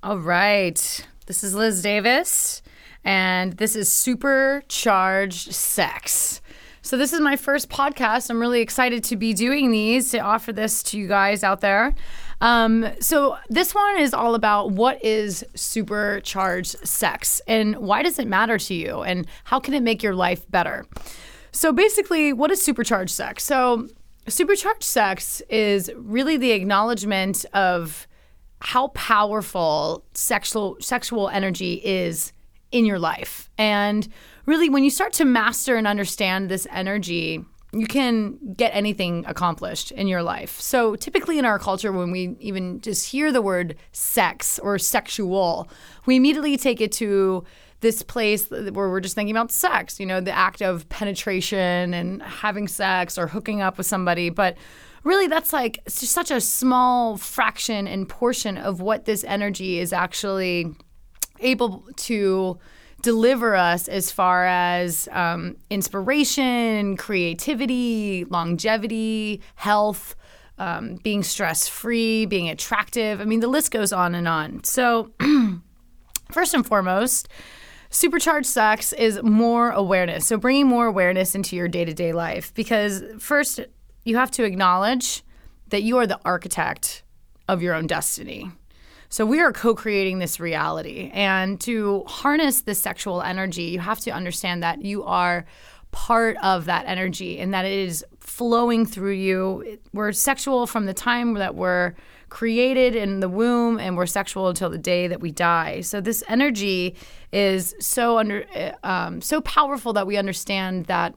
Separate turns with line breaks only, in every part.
All right. This is Liz Davis, and this is Supercharged Sex. So, this is my first podcast. I'm really excited to be doing these, to offer this to you guys out there. Um, so, this one is all about what is supercharged sex and why does it matter to you and how can it make your life better? So, basically, what is supercharged sex? So, supercharged sex is really the acknowledgement of how powerful sexual sexual energy is in your life. And really when you start to master and understand this energy, you can get anything accomplished in your life. So typically in our culture when we even just hear the word sex or sexual, we immediately take it to this place where we're just thinking about sex, you know, the act of penetration and having sex or hooking up with somebody, but really that's like such a small fraction and portion of what this energy is actually able to deliver us as far as um, inspiration, creativity, longevity, health, um, being stress free, being attractive. I mean, the list goes on and on. So, first and foremost, supercharged sex is more awareness. So, bringing more awareness into your day to day life because, first, you have to acknowledge that you are the architect of your own destiny. So we are co creating this reality. And to harness this sexual energy, you have to understand that you are part of that energy and that it is flowing through you. We're sexual from the time that we're created in the womb and we're sexual until the day that we die. So this energy is so under um, so powerful that we understand that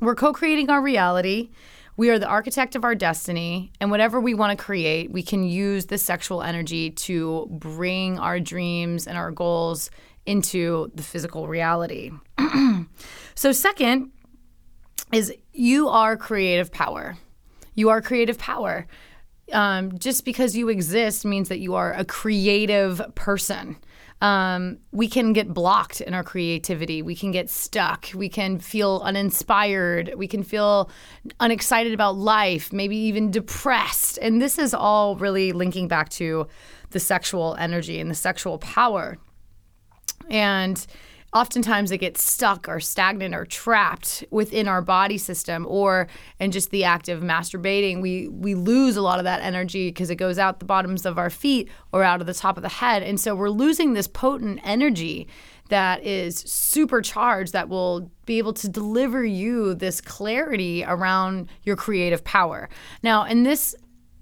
we're co-creating our reality we are the architect of our destiny, and whatever we want to create, we can use the sexual energy to bring our dreams and our goals into the physical reality. so, second is you are creative power. You are creative power. Um, just because you exist means that you are a creative person um, we can get blocked in our creativity. We can get stuck. We can feel uninspired. We can feel unexcited about life, maybe even depressed. And this is all really linking back to the sexual energy and the sexual power. And oftentimes it gets stuck or stagnant or trapped within our body system or in just the act of masturbating we we lose a lot of that energy because it goes out the bottoms of our feet or out of the top of the head and so we're losing this potent energy that is supercharged that will be able to deliver you this clarity around your creative power. Now, in this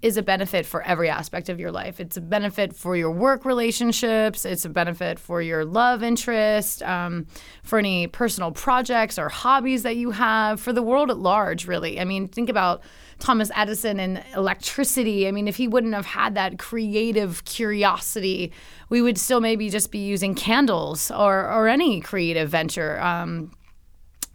is a benefit for every aspect of your life. It's a benefit for your work relationships. It's a benefit for your love interest, um, for any personal projects or hobbies that you have, for the world at large, really. I mean, think about Thomas Edison and electricity. I mean, if he wouldn't have had that creative curiosity, we would still maybe just be using candles or, or any creative venture. Um,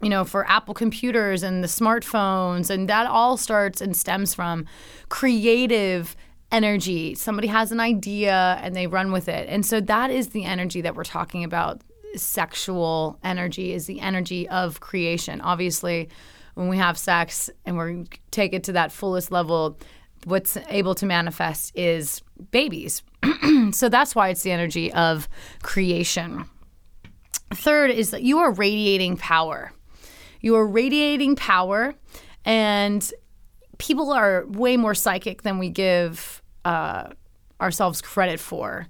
you know, for Apple computers and the smartphones, and that all starts and stems from creative energy. Somebody has an idea and they run with it. And so that is the energy that we're talking about. Sexual energy is the energy of creation. Obviously, when we have sex and we take it to that fullest level, what's able to manifest is babies. so that's why it's the energy of creation. Third is that you are radiating power. You are radiating power, and people are way more psychic than we give uh, ourselves credit for.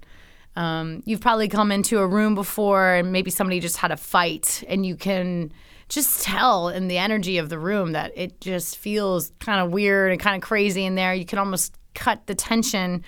Um, you've probably come into a room before and maybe somebody just had a fight, and you can just tell in the energy of the room that it just feels kind of weird and kind of crazy in there. You can almost cut the tension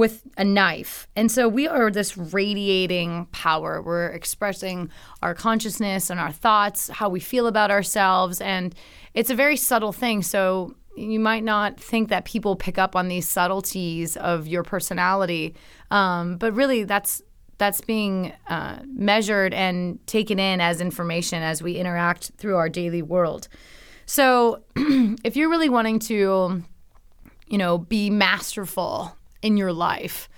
with a knife. And so we are this radiating power. We're expressing our consciousness and our thoughts, how we feel about ourselves. And it's a very subtle thing. So you might not think that people pick up on these subtleties of your personality. Um, but really, that's that's being uh, measured and taken in as information as we interact through our daily world. So, if you're really wanting to, you know, be masterful in your life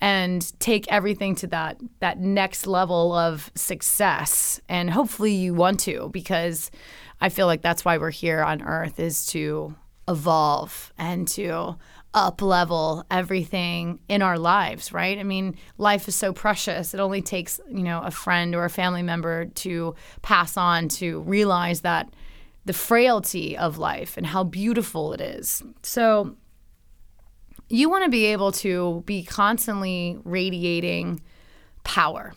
and take everything to that that next level of success and hopefully you want to because I feel like that's why we're here on earth is to evolve and to up level everything in our lives, right? I mean, life is so precious. It only takes, you know, a friend or a family member to pass on to realize that the frailty of life and how beautiful it is. So, you want to be able to be constantly radiating power,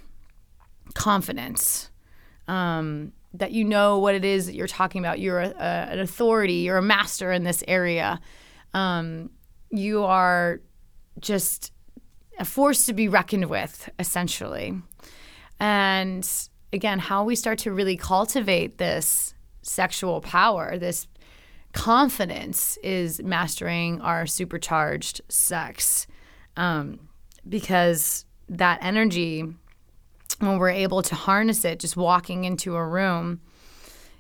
confidence, um, that you know what it is that you're talking about. You're a, a, an authority, you're a master in this area. Um, you are just a force to be reckoned with, essentially. And again, how we start to really cultivate this sexual power, this confidence, is mastering our supercharged sex. Um, because that energy, when we're able to harness it, just walking into a room,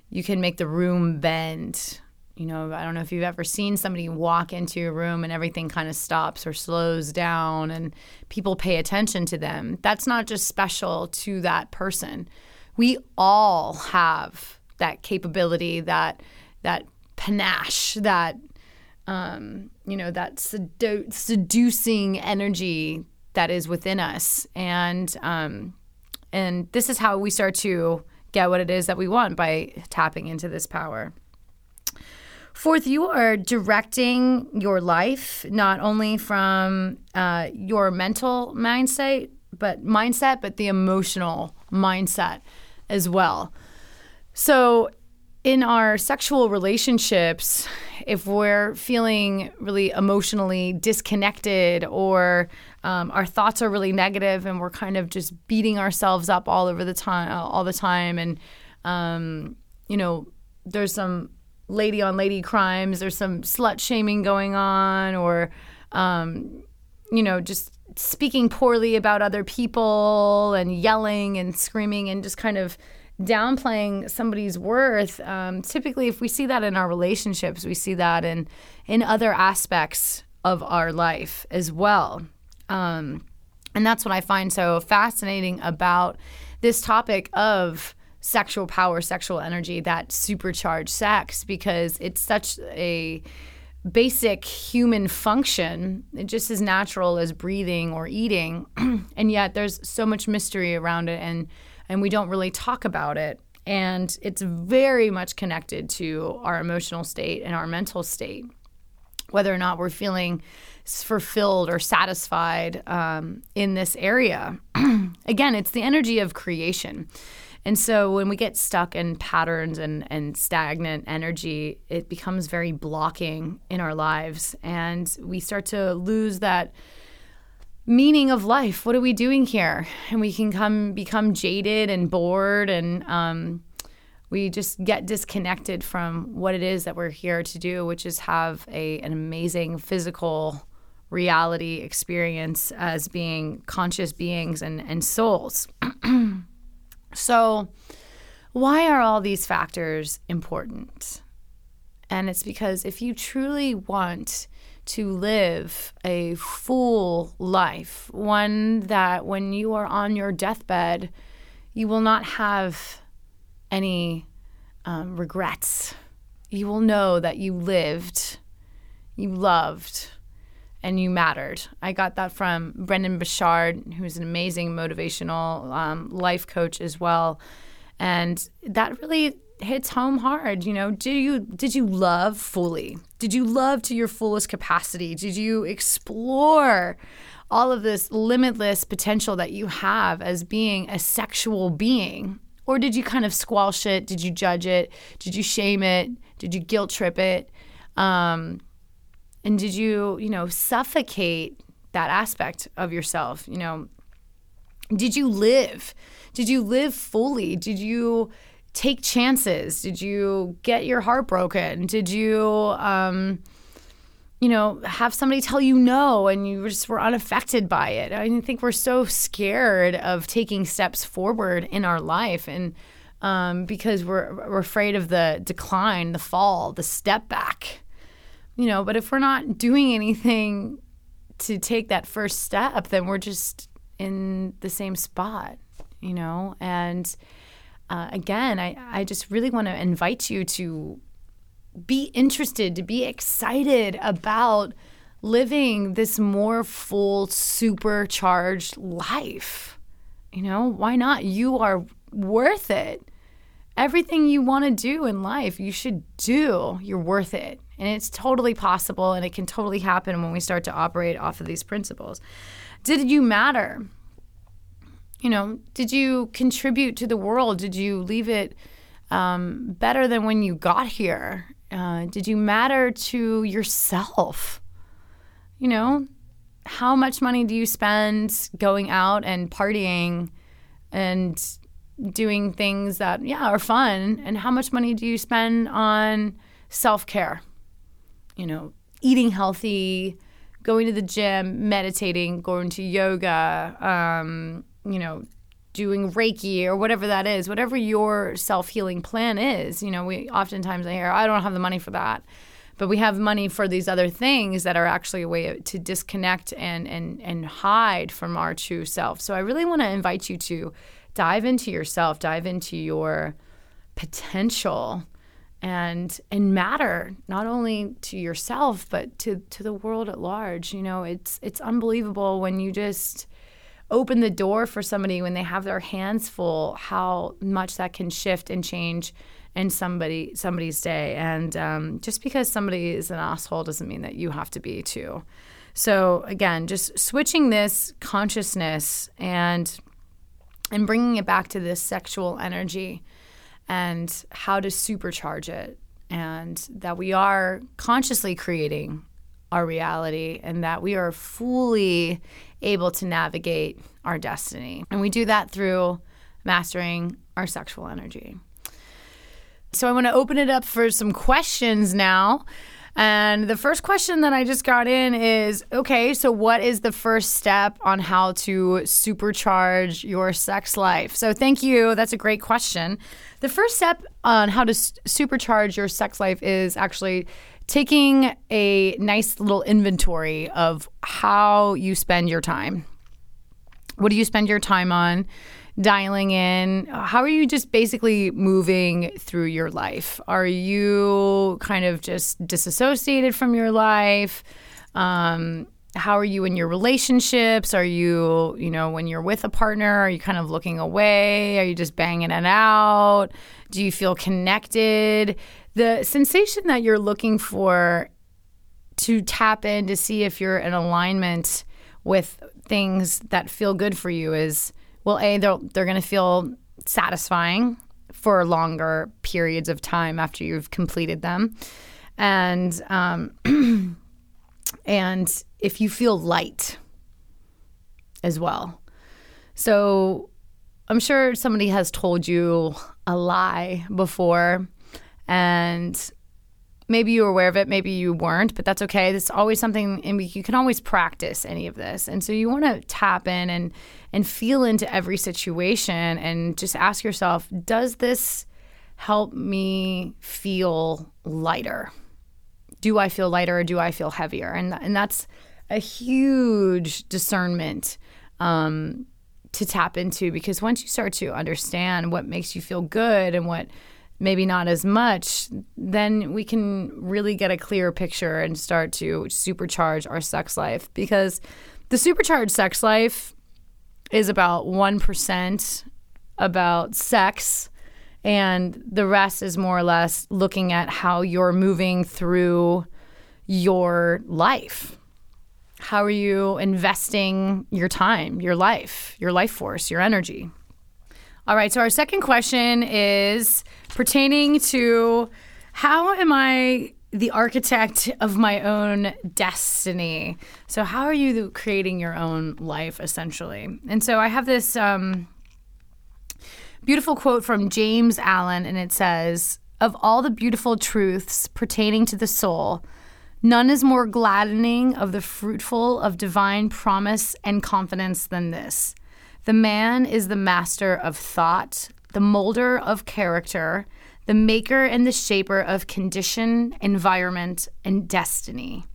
you can make the room bend you know, I don't know if you've ever seen somebody walk into a room and everything kind of stops or slows down and people pay attention to them. That's not just special to that person. We all have that capability, that that panache, that um, you know, that sedu- seducing energy that is within us, and um, and this is how we start to get what it is that we want by tapping into this power. Fourth, you are directing your life not only from uh, your mental mindset, but mindset, but the emotional mindset as well. So, in our sexual relationships, if we're feeling really emotionally disconnected or um, our thoughts are really negative and we're kind of just beating ourselves up all over the time, all the time, and um, you know, there's some lady on lady crimes. There's some slut shaming going on, or, um, you know, just speaking poorly about other people and yelling and screaming and just kind of downplaying somebody's worth. Um, typically, if we see that in our relationships, we see that in in other aspects of our life as well. Um, and that's what I find so fascinating about this topic of sexual power, sexual energy, that supercharged sex because it's such a basic human function, just as natural as breathing or eating. and yet there's so much mystery around it and and we don't really talk about it. And it's very much connected to our emotional state and our mental state, whether or not we're feeling fulfilled or satisfied um, in this area. Again, it's the energy of creation. And so when we get stuck in patterns and, and stagnant energy, it becomes very blocking in our lives. And we start to lose that meaning of life. What are we doing here? And we can come become jaded and bored and um, we just get disconnected from what it is that we're here to do, which is have a, an amazing physical reality experience as being conscious beings and, and souls. So, why are all these factors important? And it's because if you truly want to live a full life, one that when you are on your deathbed, you will not have any um, regrets. You will know that you lived, you loved, and you mattered. I got that from Brendon Burchard, who's an amazing motivational um, life coach as well, and that really hits home hard. You know, did you did you love fully? Did you love to your fullest capacity? Did you explore? all of this limitless potential that you have as being a sexual being? Or did you kind of squelch it? Did you judge it? Did you shame it? Did you guilt trip it? Um, and did you, you know, suffocate that aspect of yourself? You know, did you live? Did you live fully? Did you take chances? Did you get your heart broken? Did you, um, you know, have somebody tell you no and you just were unaffected by it? I think we're so scared of taking steps forward in our life and um, because we're, we're afraid of the decline, the fall, the step back you know, but if we're not doing anything to take that first step, then we're just in the same spot, you know? And uh, again, I, I just really want to invite you to be interested, to be excited about living this more full, supercharged life. You know, why not? You are worth it. Everything you want to do in life, you should do. You're worth it. And it's totally possible and it can totally happen when we start to operate off of these principles. Did you matter? You know, did you contribute to the world? Did you leave it um, better than when you got here? Uh, did you matter to yourself? You know, how much money do you spend going out and partying and doing things that, yeah, are fun? And how much money do you spend on self care? You know, eating healthy, going to the gym, meditating, going to yoga, um, you know, doing Reiki or whatever that is, whatever your self healing plan is. You know, we oftentimes I hear, I don't have the money for that. But we have money for these other things that are actually a way to disconnect and, and, and hide from our true self. So I really want to invite you to dive into yourself, dive into your potential and and matter not only to yourself but to to the world at large you know it's it's unbelievable when you just open the door for somebody when they have their hands full how much that can shift and change in somebody somebody's day. And um, just because somebody is an asshole doesn't mean that you have to be too. So again just switching this consciousness and and bringing it back to this sexual energy and how to supercharge it. And that we are consciously creating our reality and that we are fully able to navigate our destiny. And we do that through mastering our sexual energy. So I want to open it up for some questions now. And the first question that I just got in is okay, so what is the first step on how to supercharge your sex life? So, thank you. That's a great question. The first step on how to supercharge your sex life is actually taking a nice little inventory of how you spend your time. What do you spend your time on? Dialing in. How are you just basically moving through your life? Are you kind of just disassociated from your life? Um, how are you in your relationships? Are you, you know, when you're with a partner, are you kind of looking away? Are you just banging it out? Do you feel connected? The sensation that you're looking for to tap in to see if you're in alignment with things that feel good for you is well a they're, they're going to feel satisfying for longer periods of time after you've completed them. And um, and if you feel light as well. So i'm sure somebody has told you a lie before and maybe you were aware of it, maybe you weren't, but that's okay. It's always something, and you can always practice any of this. And so you want to tap in and and feel into every situation, and just ask yourself, does this help me feel lighter? Do I feel lighter or do I feel heavier? And and that's a huge discernment. Um, to tap into because once you start to understand what makes you feel good and what maybe not as much, then we can really get a clearer picture and start to supercharge our sex life because the supercharged sex life is about 1% about sex and the rest is more or less looking at how you're moving through your life. How are you investing your time, your life, your life force, your energy? All right, so our second question is pertaining to how am I the architect of my own destiny? So, how are you creating your own life essentially? And so, I have this um, beautiful quote from James Allen, and it says, Of all the beautiful truths pertaining to the soul, None is more gladdening of the fruitful of divine promise and confidence than this. The man is the master of thought, the molder of character, the maker and the shaper of condition, environment, and destiny.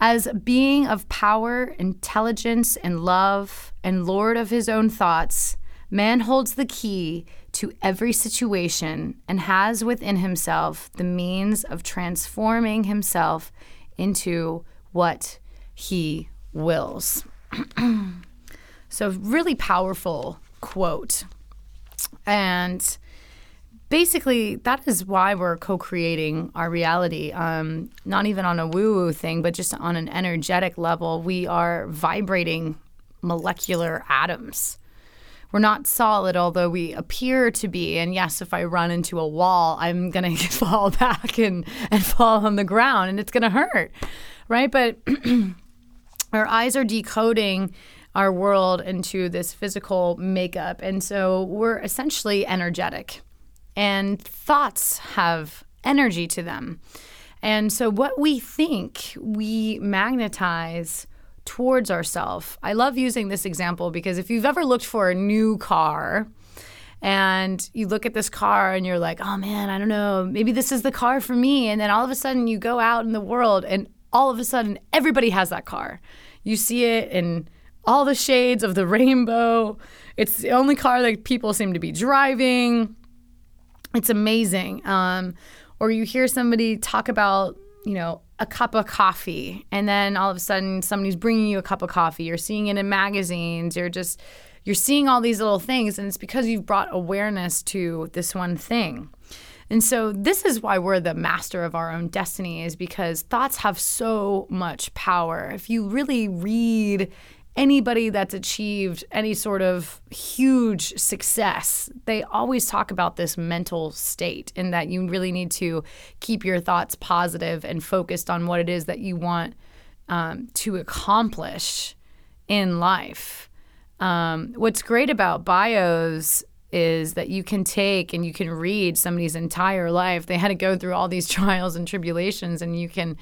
As being of power, intelligence, and love, and lord of his own thoughts, man holds the key to every situation and has within himself the means of transforming himself into what he wills. so, really powerful quote. And basically, that is why we're co creating our reality. Um, not even on a woo woo thing, but just on an energetic level. We are vibrating molecular atoms. We're not solid, although we appear to be. And yes, if I run into a wall, I'm going to fall back and, and fall on the ground and it's going to hurt, right? But our eyes are decoding our world into this physical makeup. And so we're essentially energetic, and thoughts have energy to them. And so what we think, we magnetize towards ourselves. I love using this example because if you've ever looked for a new car, and you look at this car and you're like, oh man, I don't know, maybe this is the car for me. And then all of a sudden you go out in the world and all of a sudden everybody has that car. You see it in all the shades of the rainbow. It's the only car that people seem to be driving. It's amazing. Um, or you hear somebody talk about, you know, a cup of coffee, and then all of a sudden somebody's bringing you a cup of coffee. You're seeing it in magazines. You're just you're seeing all these little things, and it's because you've brought awareness to this one thing. And so this is why we're the master of our own destiny is because thoughts have so much power. If you really read anybody that's achieved any sort of huge success, they always talk about this mental state and that you really need to keep your thoughts positive and focused on what it is that you want um, to accomplish in life. Um, what's great about bios is that you can take and you can read somebody's entire life. They had to go through all these trials and tribulations, and you can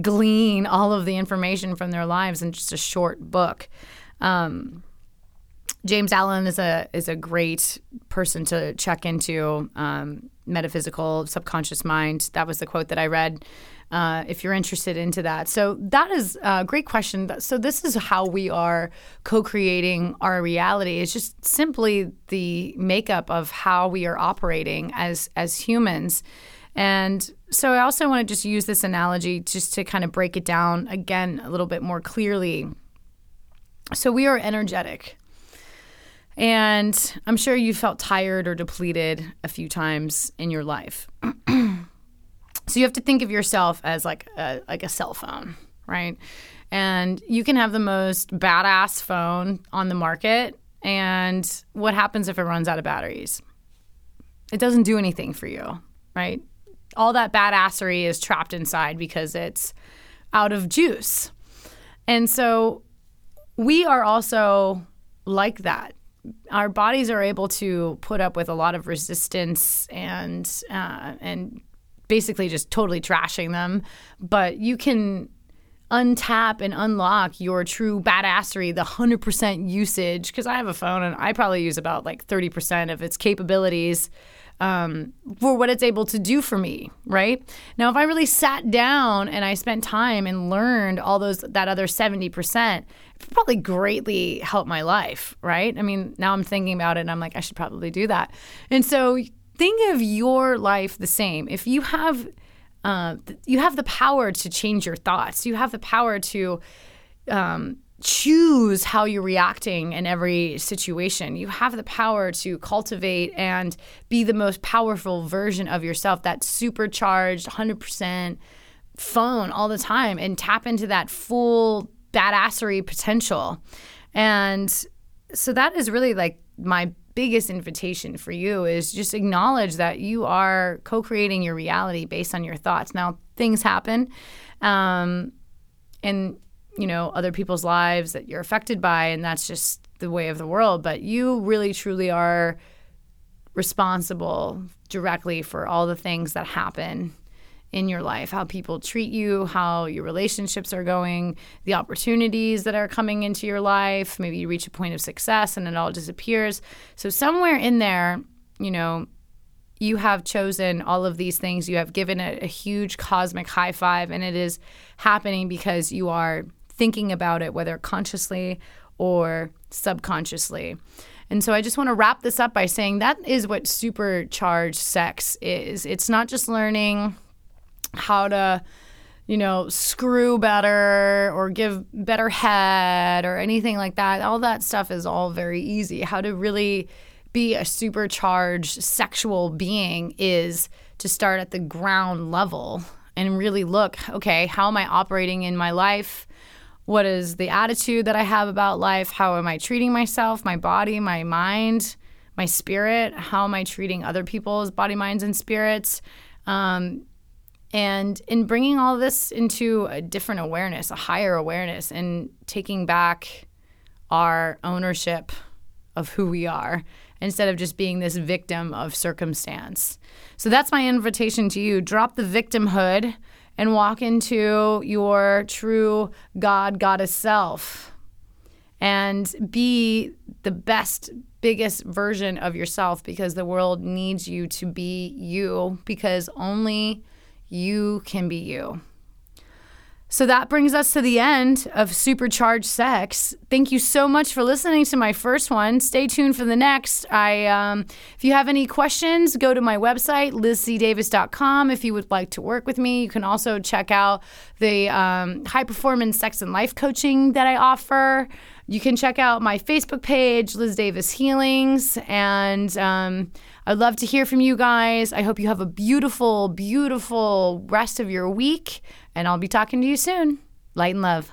glean all of the information from their lives in just a short book. Um, James Allen is a is a great person to check into. Um, metaphysical subconscious mind. That was the quote that I read. Uh, if you're interested into that. So that is a great question. So this is how we are co-creating our reality. It's just simply the makeup of how we are operating as as humans. And so I also want to just use this analogy just to kind of break it down again a little bit more clearly. So we are energetic. And I'm sure you felt tired or depleted a few times in your life. So you have to think of yourself as like a, like a cell phone, right? And you can have the most badass phone on the market. And what happens if it runs out of batteries? It doesn't do anything for you, right? All that badassery is trapped inside because it's out of juice. And so we are also like that. Our bodies are able to put up with a lot of resistance and uh, and basically just totally trashing them. But you can untap and unlock your true badassery, the 100% usage. Because I have a phone and I probably use about like 30% of its capabilities um, for what it's able to do for me, right? Now, if I really sat down and I spent time and learned all those, that other 70%, it probably greatly helped my life, right? I mean, now I'm thinking about it and I'm like, I should probably do that. And so think of your life the same. If you have uh, you have the power to change your thoughts. You have the power to um, choose how you're reacting in every situation. You have the power to cultivate and be the most powerful version of yourself, that supercharged 100% phone all the time, and tap into that full badassery potential. And so that is really like my biggest invitation for you is just acknowledge that you are co-creating your reality based on your thoughts. Now, things happen, um, and you know other people's lives that you're affected by, and that's just the way of the world. But you really, truly are responsible directly for all the things that happen in your life, how people treat you, how your relationships are going, the opportunities that are coming into your life. Maybe you reach a point of success and it all disappears. So, somewhere in there, you know, you have chosen all of these things. You have given it a huge cosmic high five, and it is happening because you are thinking about it, whether consciously or subconsciously. And so I just want to wrap this up by saying that is what supercharged sex is. It's not just learning how to you know, screw better or give better head or anything like that. All that stuff is all very easy. How to really be a supercharged sexual being is to start at the ground level and really look okay, how am I operating in my life? What is the attitude that I have about life? How am I treating myself, my body, my mind, my spirit? How am I treating other people's body, minds, and spirits? Um, and in bringing all this into a different awareness, a higher awareness, and taking back our ownership of who we are instead of just being this victim of circumstance. So that's my invitation to you. Drop the victimhood and walk into your true God, goddess self and be the best, biggest version of yourself because the world needs you to be you because only you can be you. So that brings us to the end of Supercharged Sex. Thank you so much for listening to my first one. Stay tuned for the next. I, um, if you have any questions, go to my website lizcdavis.com. If you would like to work with me, you can also check out the um, high performance sex and life coaching that I offer. You can check out my Facebook page, Liz Davis Healings, and um, I'd love to hear from you guys. I hope you have a beautiful, beautiful rest of your week, and I'll be talking to you soon. Light and love.